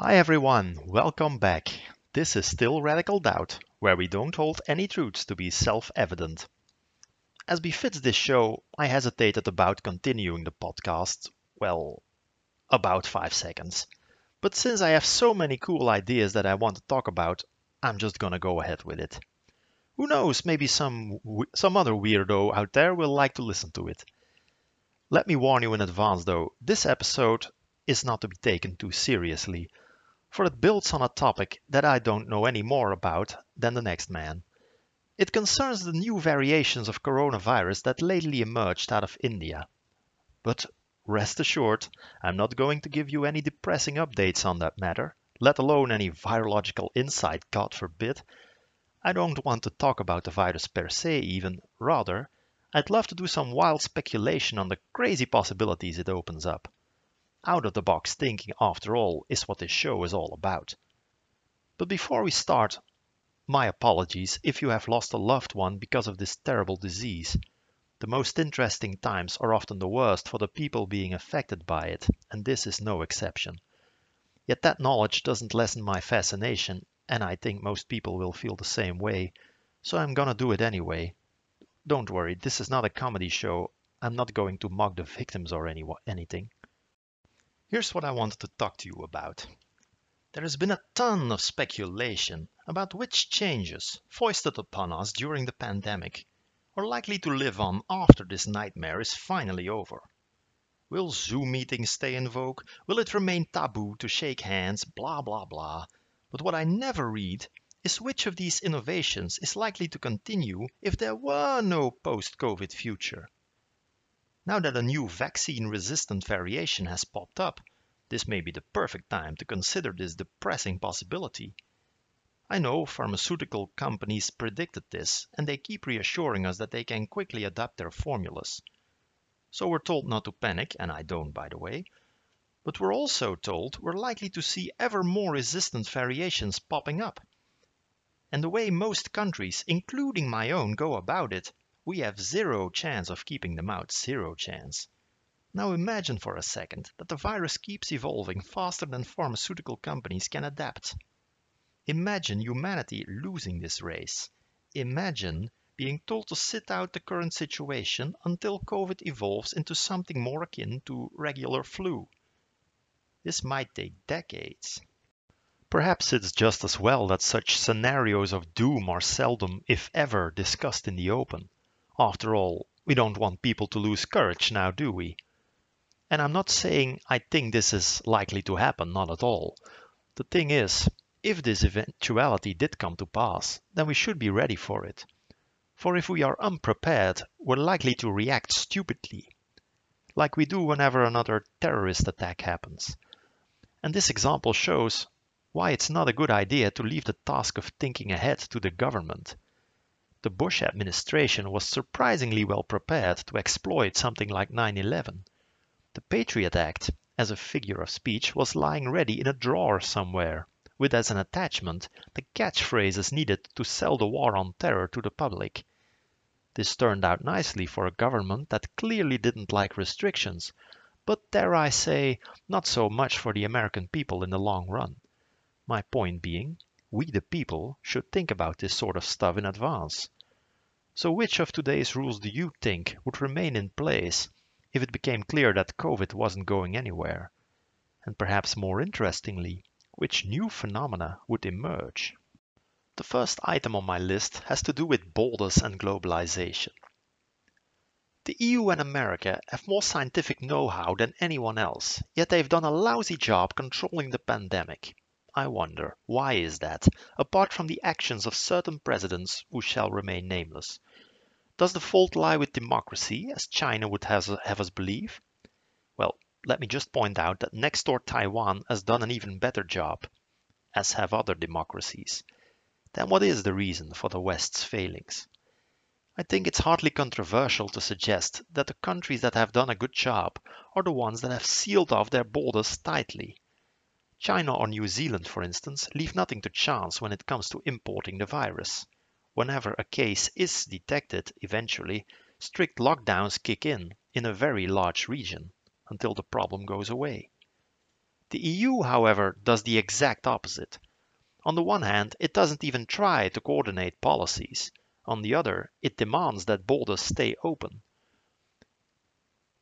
Hi everyone, welcome back. This is still Radical Doubt, where we don't hold any truths to be self-evident. As befits this show, I hesitated about continuing the podcast, well, about 5 seconds. But since I have so many cool ideas that I want to talk about, I'm just gonna go ahead with it. Who knows, maybe some some other weirdo out there will like to listen to it. Let me warn you in advance though, this episode is not to be taken too seriously for it builds on a topic that I don't know any more about than the next man. It concerns the new variations of coronavirus that lately emerged out of India. But rest assured, I'm not going to give you any depressing updates on that matter, let alone any virological insight, God forbid. I don't want to talk about the virus per se, even. Rather, I'd love to do some wild speculation on the crazy possibilities it opens up. Out of the box thinking, after all, is what this show is all about. But before we start, my apologies if you have lost a loved one because of this terrible disease. The most interesting times are often the worst for the people being affected by it, and this is no exception. Yet that knowledge doesn't lessen my fascination, and I think most people will feel the same way, so I'm gonna do it anyway. Don't worry, this is not a comedy show. I'm not going to mock the victims or any anything. Here's what I wanted to talk to you about. There has been a ton of speculation about which changes, foisted upon us during the pandemic, are likely to live on after this nightmare is finally over. Will Zoom meetings stay in vogue? Will it remain taboo to shake hands? Blah, blah, blah. But what I never read is which of these innovations is likely to continue if there were no post-COVID future. Now that a new vaccine-resistant variation has popped up, this may be the perfect time to consider this depressing possibility. I know pharmaceutical companies predicted this, and they keep reassuring us that they can quickly adapt their formulas. So we're told not to panic, and I don't by the way, but we're also told we're likely to see ever more resistant variations popping up. And the way most countries, including my own, go about it we have zero chance of keeping them out, zero chance. Now imagine for a second that the virus keeps evolving faster than pharmaceutical companies can adapt. Imagine humanity losing this race. Imagine being told to sit out the current situation until COVID evolves into something more akin to regular flu. This might take decades. Perhaps it's just as well that such scenarios of doom are seldom, if ever, discussed in the open. After all, we don't want people to lose courage now, do we? And I'm not saying I think this is likely to happen, not at all. The thing is, if this eventuality did come to pass, then we should be ready for it. For if we are unprepared, we're likely to react stupidly, like we do whenever another terrorist attack happens. And this example shows why it's not a good idea to leave the task of thinking ahead to the government the Bush administration was surprisingly well prepared to exploit something like 9-11. The Patriot Act, as a figure of speech, was lying ready in a drawer somewhere, with as an attachment the catchphrases needed to sell the war on terror to the public. This turned out nicely for a government that clearly didn't like restrictions, but dare I say, not so much for the American people in the long run. My point being, we the people should think about this sort of stuff in advance. So which of today's rules do you think would remain in place if it became clear that COVID wasn't going anywhere? And perhaps more interestingly, which new phenomena would emerge? The first item on my list has to do with borders and globalization. The EU and America have more scientific know-how than anyone else, yet they've done a lousy job controlling the pandemic. I wonder, why is that, apart from the actions of certain presidents who shall remain nameless? Does the fault lie with democracy, as China would have us believe? Well, let me just point out that next door Taiwan has done an even better job, as have other democracies. Then what is the reason for the West's failings? I think it's hardly controversial to suggest that the countries that have done a good job are the ones that have sealed off their borders tightly. China or New Zealand, for instance, leave nothing to chance when it comes to importing the virus. Whenever a case is detected, eventually, strict lockdowns kick in in a very large region until the problem goes away. The EU, however, does the exact opposite. On the one hand, it doesn't even try to coordinate policies. On the other, it demands that borders stay open.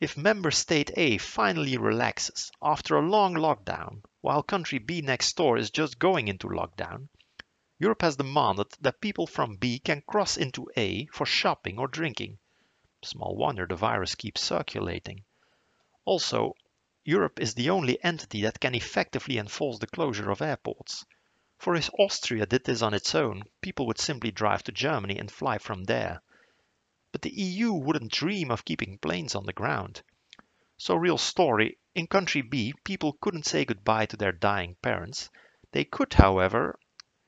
If member state A finally relaxes after a long lockdown, while country B next door is just going into lockdown, Europe has demanded that people from B can cross into A for shopping or drinking. Small wonder the virus keeps circulating. Also, Europe is the only entity that can effectively enforce the closure of airports. For if Austria did this on its own, people would simply drive to Germany and fly from there. But the EU wouldn't dream of keeping planes on the ground. So real story, in country B, people couldn't say goodbye to their dying parents. They could, however,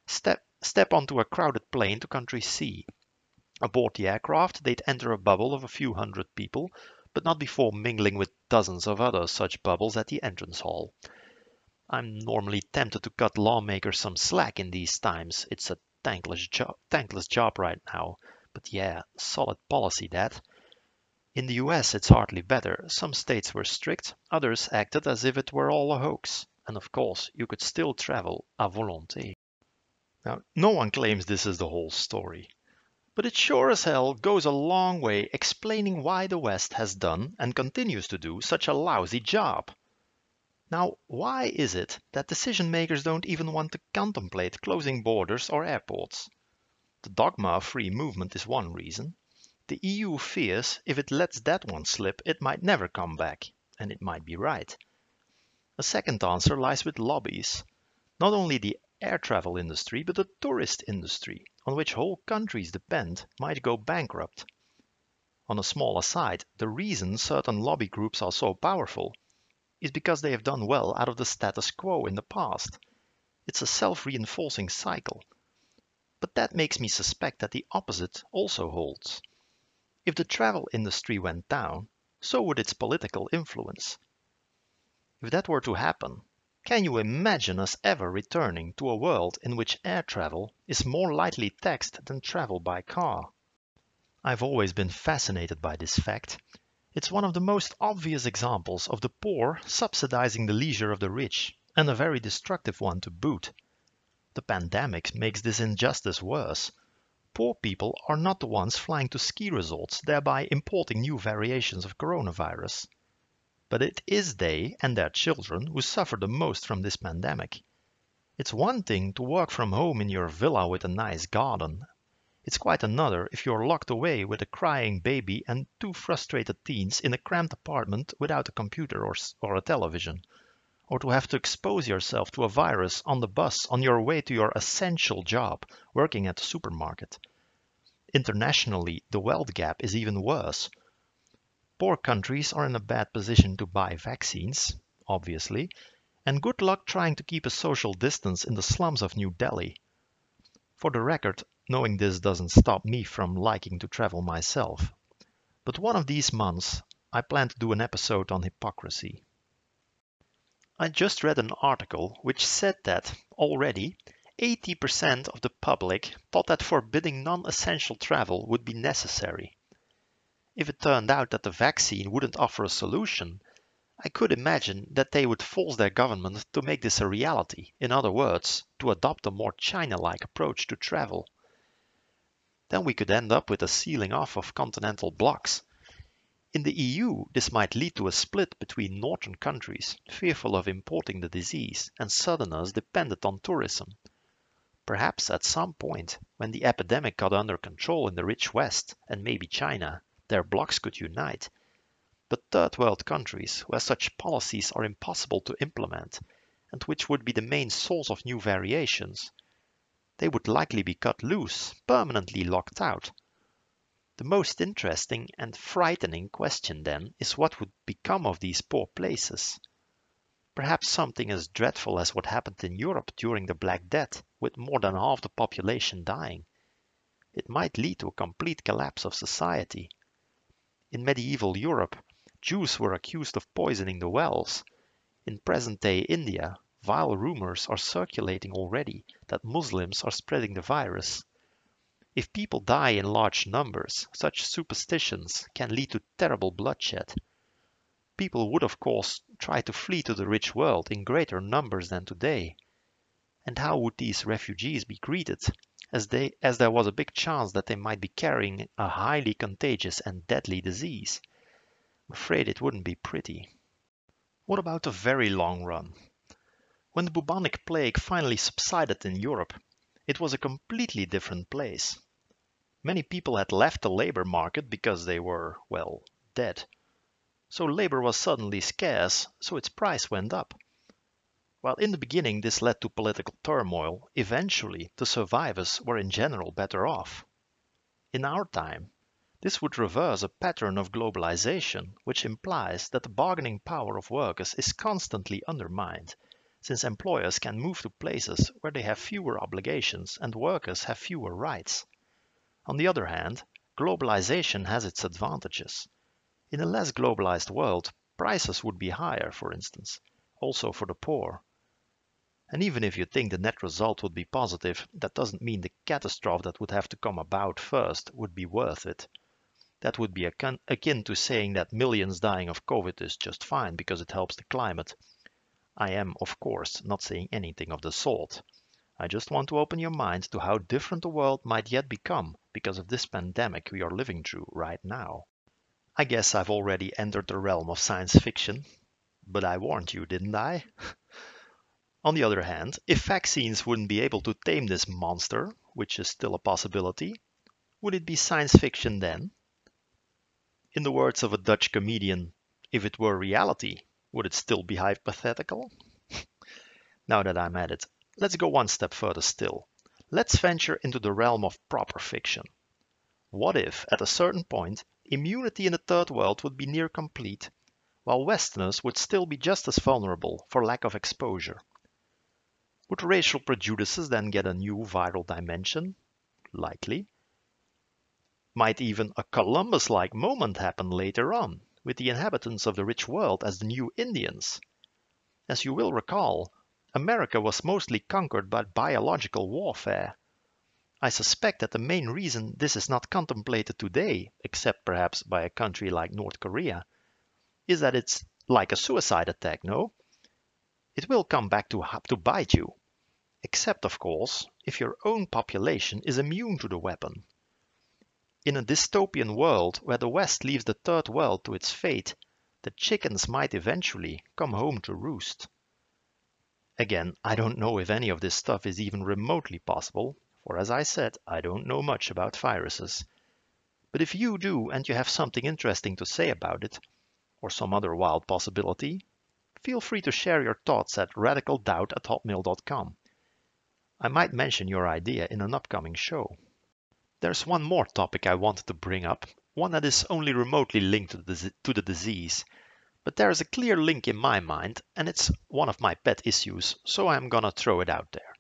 step, step onto a crowded plane to country C. Aboard the aircraft, they'd enter a bubble of a few hundred people, but not before mingling with dozens of other such bubbles at the entrance hall. I'm normally tempted to cut lawmakers some slack in these times. It's a thankless job, thankless job right now. But yeah, solid policy that. In the US, it's hardly better. Some states were strict, others acted as if it were all a hoax. And of course, you could still travel à volonté. Now, no one claims this is the whole story. But it sure as hell goes a long way explaining why the West has done and continues to do such a lousy job. Now, why is it that decision makers don't even want to contemplate closing borders or airports? The dogma of free movement is one reason. The EU fears if it lets that one slip, it might never come back, and it might be right. A second answer lies with lobbies. Not only the air travel industry, but the tourist industry, on which whole countries depend, might go bankrupt. On a smaller side, the reason certain lobby groups are so powerful is because they have done well out of the status quo in the past. It's a self-reinforcing cycle. But that makes me suspect that the opposite also holds. If the travel industry went down, so would its political influence. If that were to happen, can you imagine us ever returning to a world in which air travel is more lightly taxed than travel by car? I've always been fascinated by this fact it's one of the most obvious examples of the poor subsidizing the leisure of the rich, and a very destructive one to boot. The pandemic makes this injustice worse. Poor people are not the ones flying to ski resorts, thereby importing new variations of coronavirus. But it is they and their children who suffer the most from this pandemic. It's one thing to work from home in your villa with a nice garden it's quite another if you're locked away with a crying baby and two frustrated teens in a cramped apartment without a computer or, or a television. Or to have to expose yourself to a virus on the bus on your way to your essential job, working at the supermarket. Internationally, the wealth gap is even worse. Poor countries are in a bad position to buy vaccines, obviously, and good luck trying to keep a social distance in the slums of New Delhi. For the record, knowing this doesn't stop me from liking to travel myself. But one of these months, I plan to do an episode on hypocrisy. I just read an article which said that, already, 80% of the public thought that forbidding non-essential travel would be necessary. If it turned out that the vaccine wouldn't offer a solution, I could imagine that they would force their government to make this a reality, in other words, to adopt a more China-like approach to travel. Then we could end up with a sealing off of continental blocks. In the EU, this might lead to a split between northern countries, fearful of importing the disease, and southerners dependent on tourism. Perhaps at some point, when the epidemic got under control in the rich West, and maybe China, their blocs could unite. But third world countries, where such policies are impossible to implement, and which would be the main source of new variations, they would likely be cut loose, permanently locked out. The most interesting and frightening question then is what would become of these poor places. Perhaps something as dreadful as what happened in Europe during the Black Death, with more than half the population dying. It might lead to a complete collapse of society. In medieval Europe, Jews were accused of poisoning the wells. In present-day India, Vile rumors are circulating already that Muslims are spreading the virus. If people die in large numbers, such superstitions can lead to terrible bloodshed. people would of course try to flee to the rich world in greater numbers than today. And how would these refugees be greeted? As, they, as there was a big chance that they might be carrying a highly contagious and deadly disease. I'm afraid it wouldn't be pretty. What about the very long run? When the bubonic plague finally subsided in Europe, it was a completely different place. Many people had left the labor market because they were, well, dead. So labor was suddenly scarce, so its price went up. While in the beginning this led to political turmoil, eventually the survivors were in general better off. In our time, this would reverse a pattern of globalization, which implies that the bargaining power of workers is constantly undermined, since employers can move to places where they have fewer obligations and workers have fewer rights. On the other hand, globalization has its advantages. In a less globalized world, prices would be higher, for instance, also for the poor. And even if you think the net result would be positive, that doesn't mean the catastrophe that would have to come about first would be worth it. That would be akin, to saying that millions dying of COVID is just fine because it helps the climate. I am, of course, not saying anything of the sort. I just want to open your mind to how different the world might yet become because of this pandemic we are living through right now. I guess I've already entered the realm of science fiction, but I warned you, didn't I? On the other hand, if vaccines wouldn't be able to tame this monster, which is still a possibility, would it be science fiction then? In the words of a Dutch comedian, if it were reality, would it still be hypothetical? now that I'm at it, Let's go one step further still. Let's venture into the realm of proper fiction. What if, at a certain point, immunity in the third world would be near complete, while Westerners would still be just as vulnerable for lack of exposure? Would racial prejudices then get a new viral dimension? Likely. Might even a Columbus like moment happen later on, with the inhabitants of the rich world as the new Indians? As you will recall, America was mostly conquered by biological warfare. I suspect that the main reason this is not contemplated today, except perhaps by a country like North Korea, is that it's like a suicide attack, no? It will come back to, to bite you. Except, of course, if your own population is immune to the weapon. In a dystopian world where the West leaves the third world to its fate, the chickens might eventually come home to roost. Again, I don't know if any of this stuff is even remotely possible, for as I said, I don't know much about viruses. But if you do and you have something interesting to say about it, or some other wild possibility, feel free to share your thoughts at radicaldoubt at hotmail.com. I might mention your idea in an upcoming show. There's one more topic I wanted to bring up, one that is only remotely linked to the disease, but there is a clear link in my mind, and it's one of my pet issues, so I'm gonna throw it out there.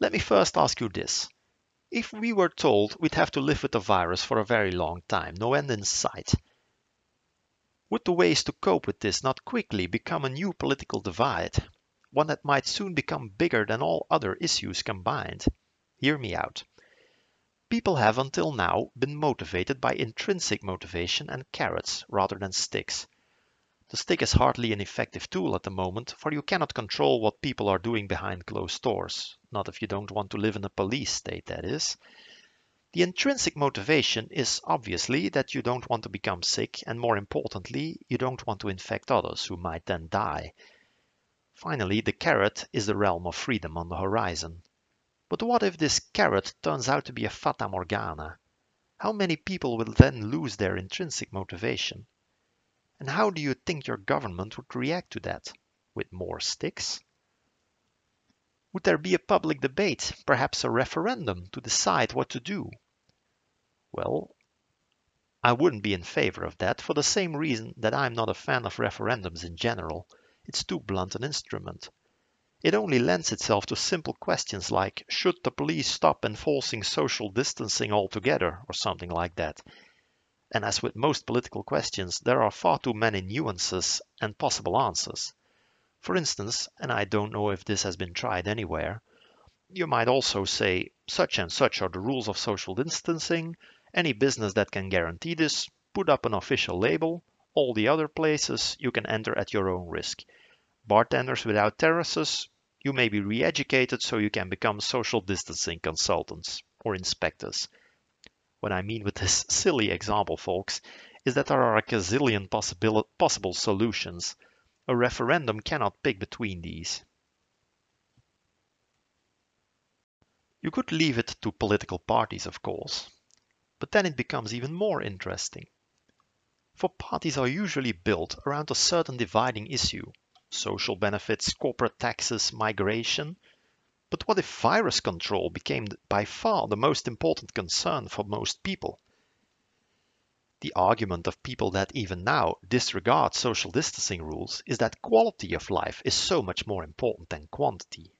Let me first ask you this. If we were told we'd have to live with the virus for a very long time, no end in sight, would the ways to cope with this not quickly become a new political divide, one that might soon become bigger than all other issues combined? Hear me out. People have until now been motivated by intrinsic motivation and carrots rather than sticks. The stick is hardly an effective tool at the moment, for you cannot control what people are doing behind closed doors. Not if you don't want to live in a police state, that is. The intrinsic motivation is obviously that you don't want to become sick, and more importantly, you don't want to infect others who might then die. Finally, the carrot is the realm of freedom on the horizon. But what if this carrot turns out to be a fata morgana? How many people will then lose their intrinsic motivation? And how do you think your government would react to that? With more sticks? Would there be a public debate, perhaps a referendum, to decide what to do? Well, I wouldn't be in favor of that for the same reason that I'm not a fan of referendums in general. It's too blunt an instrument. It only lends itself to simple questions like should the police stop enforcing social distancing altogether or something like that. And as with most political questions, there are far too many nuances and possible answers. For instance, and I don't know if this has been tried anywhere, you might also say such and such are the rules of social distancing. Any business that can guarantee this, put up an official label. all the other places you can enter at your own risk. Bartenders without terraces, you may be re-educated so you can become social distancing consultants or inspectors. What I mean with this silly example, folks, is that there are a gazillion possible, possible solutions. A referendum cannot pick between these. You could leave it to political parties, of course, but then it becomes even more interesting. For parties are usually built around a certain dividing issue social benefits, corporate taxes, migration. But what if virus control became by far the most important concern for most people? The argument of people that even now disregard social distancing rules is that quality of life is so much more important than quantity.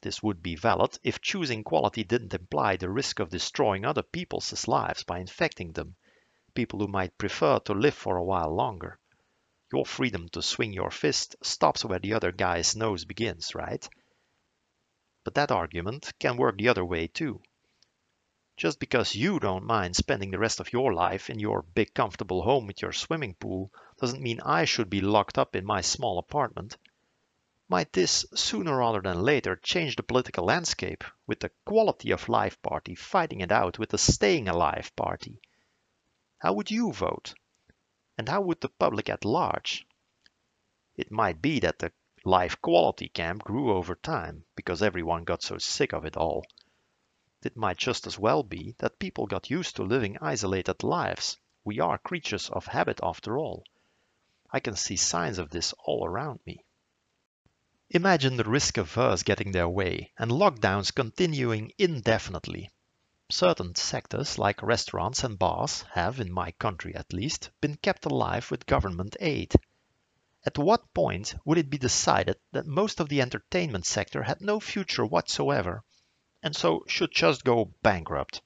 This would be valid if choosing quality didn't imply the risk of destroying other people's lives by infecting them, people who might prefer to live for a while longer. Your freedom to swing your fist stops where the other guy's nose begins, right? But that argument can work the other way too. Just because you don't mind spending the rest of your life in your big comfortable home with your swimming pool doesn't mean I should be locked up in my small apartment. Might this, sooner rather than later, change the political landscape, with the quality of life party fighting it out with the staying alive party? How would you vote? And how would the public at large? It might be that the life quality camp grew over time because everyone got so sick of it all. It might just as well be that people got used to living isolated lives. We are creatures of habit after all. I can see signs of this all around me. Imagine the risk averse getting their way and lockdowns continuing indefinitely. Certain sectors, like restaurants and bars, have, in my country at least, been kept alive with government aid. At what point would it be decided that most of the entertainment sector had no future whatsoever and so should just go bankrupt?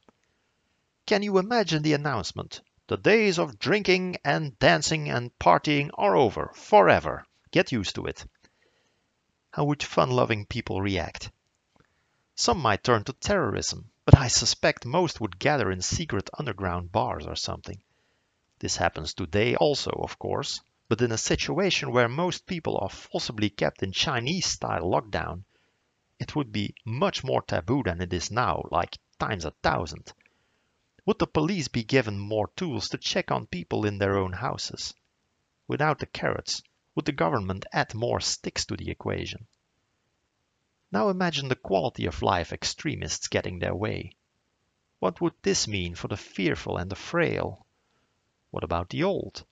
Can you imagine the announcement? The days of drinking and dancing and partying are over forever. Get used to it. How would fun-loving people react? Some might turn to terrorism, but I suspect most would gather in secret underground bars or something. This happens today also, of course, but in a situation where most people are forcibly kept in Chinese-style lockdown, it would be much more taboo than it is now, like times a thousand. Would the police be given more tools to check on people in their own houses? Without the carrots, would the government add more sticks to the equation? Now imagine the quality of life extremists getting their way. What would this mean for the fearful and the frail? What about the old?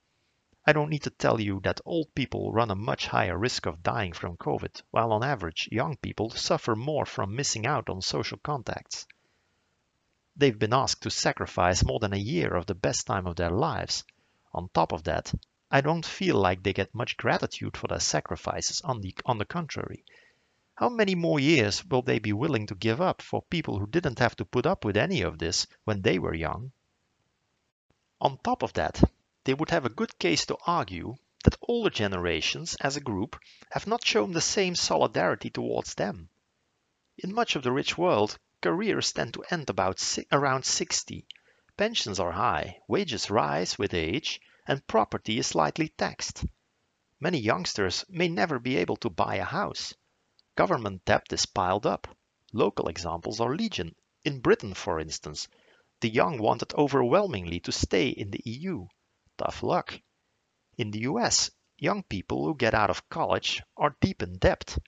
I don't need to tell you that old people run a much higher risk of dying from COVID, while on average young people suffer more from missing out on social contacts. They've been asked to sacrifice more than a year of the best time of their lives. On top of that, I don't feel like they get much gratitude for their sacrifices. On the, on the contrary, how many more years will they be willing to give up for people who didn't have to put up with any of this when they were young? On top of that, they would have a good case to argue that older generations as a group have not shown the same solidarity towards them. In much of the rich world, careers tend to end about si around 60. Pensions are high, wages rise with age, and property is slightly taxed. Many youngsters may never be able to buy a house. Government debt is piled up. Local examples are legion. In Britain, for instance, the young wanted overwhelmingly to stay in the EU. Tough luck. In the US, young people who get out of college are deep in debt.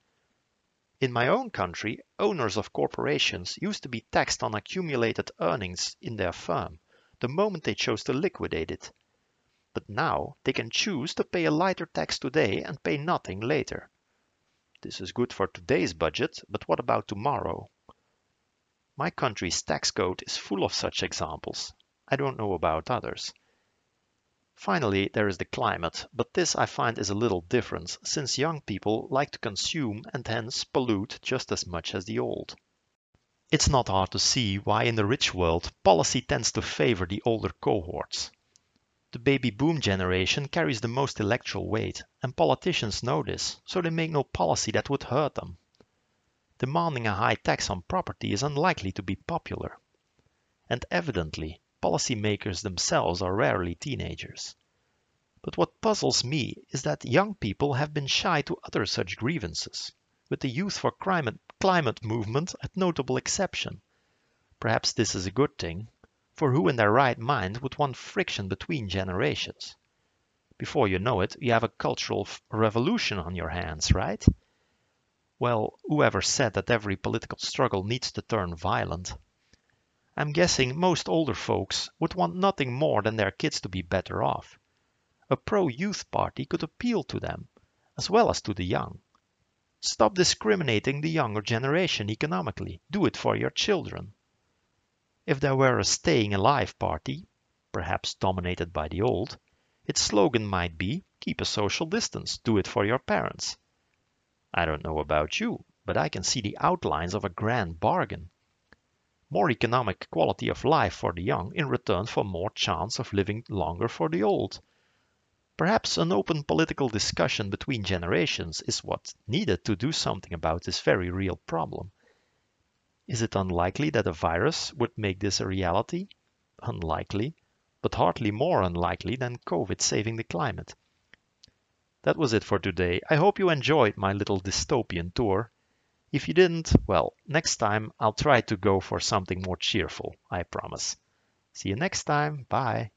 In my own country, owners of corporations used to be taxed on accumulated earnings in their firm the moment they chose to liquidate it. But now they can choose to pay a lighter tax today and pay nothing later. This is good for today's budget, but what about tomorrow? My country's tax code is full of such examples. I don't know about others. Finally, there is the climate, but this I find is a little different, since young people like to consume and hence pollute just as much as the old. It's not hard to see why in the rich world policy tends to favor the older cohorts. The baby boom generation carries the most electoral weight, and politicians know this, so they make no policy that would hurt them. Demanding a high tax on property is unlikely to be popular. And evidently, policymakers themselves are rarely teenagers. But what puzzles me is that young people have been shy to utter such grievances, with the Youth for Climate, movement a notable exception. Perhaps this is a good thing, for who in their right mind would want friction between generations? Before you know it, you have a cultural revolution on your hands, right? Well, whoever said that every political struggle needs to turn violent? I'm guessing most older folks would want nothing more than their kids to be better off. A pro-youth party could appeal to them, as well as to the young. Stop discriminating the younger generation economically. Do it for your children. If there were a staying alive party, perhaps dominated by the old, its slogan might be keep a social distance, do it for your parents. I don't know about you, but I can see the outlines of a grand bargain. More economic quality of life for the young in return for more chance of living longer for the old. Perhaps an open political discussion between generations is what's needed to do something about this very real problem. Is it unlikely that a virus would make this a reality? Unlikely, but hardly more unlikely than COVID saving the climate. That was it for today. I hope you enjoyed my little dystopian tour. If you didn't, well, next time I'll try to go for something more cheerful, I promise. See you next time. Bye.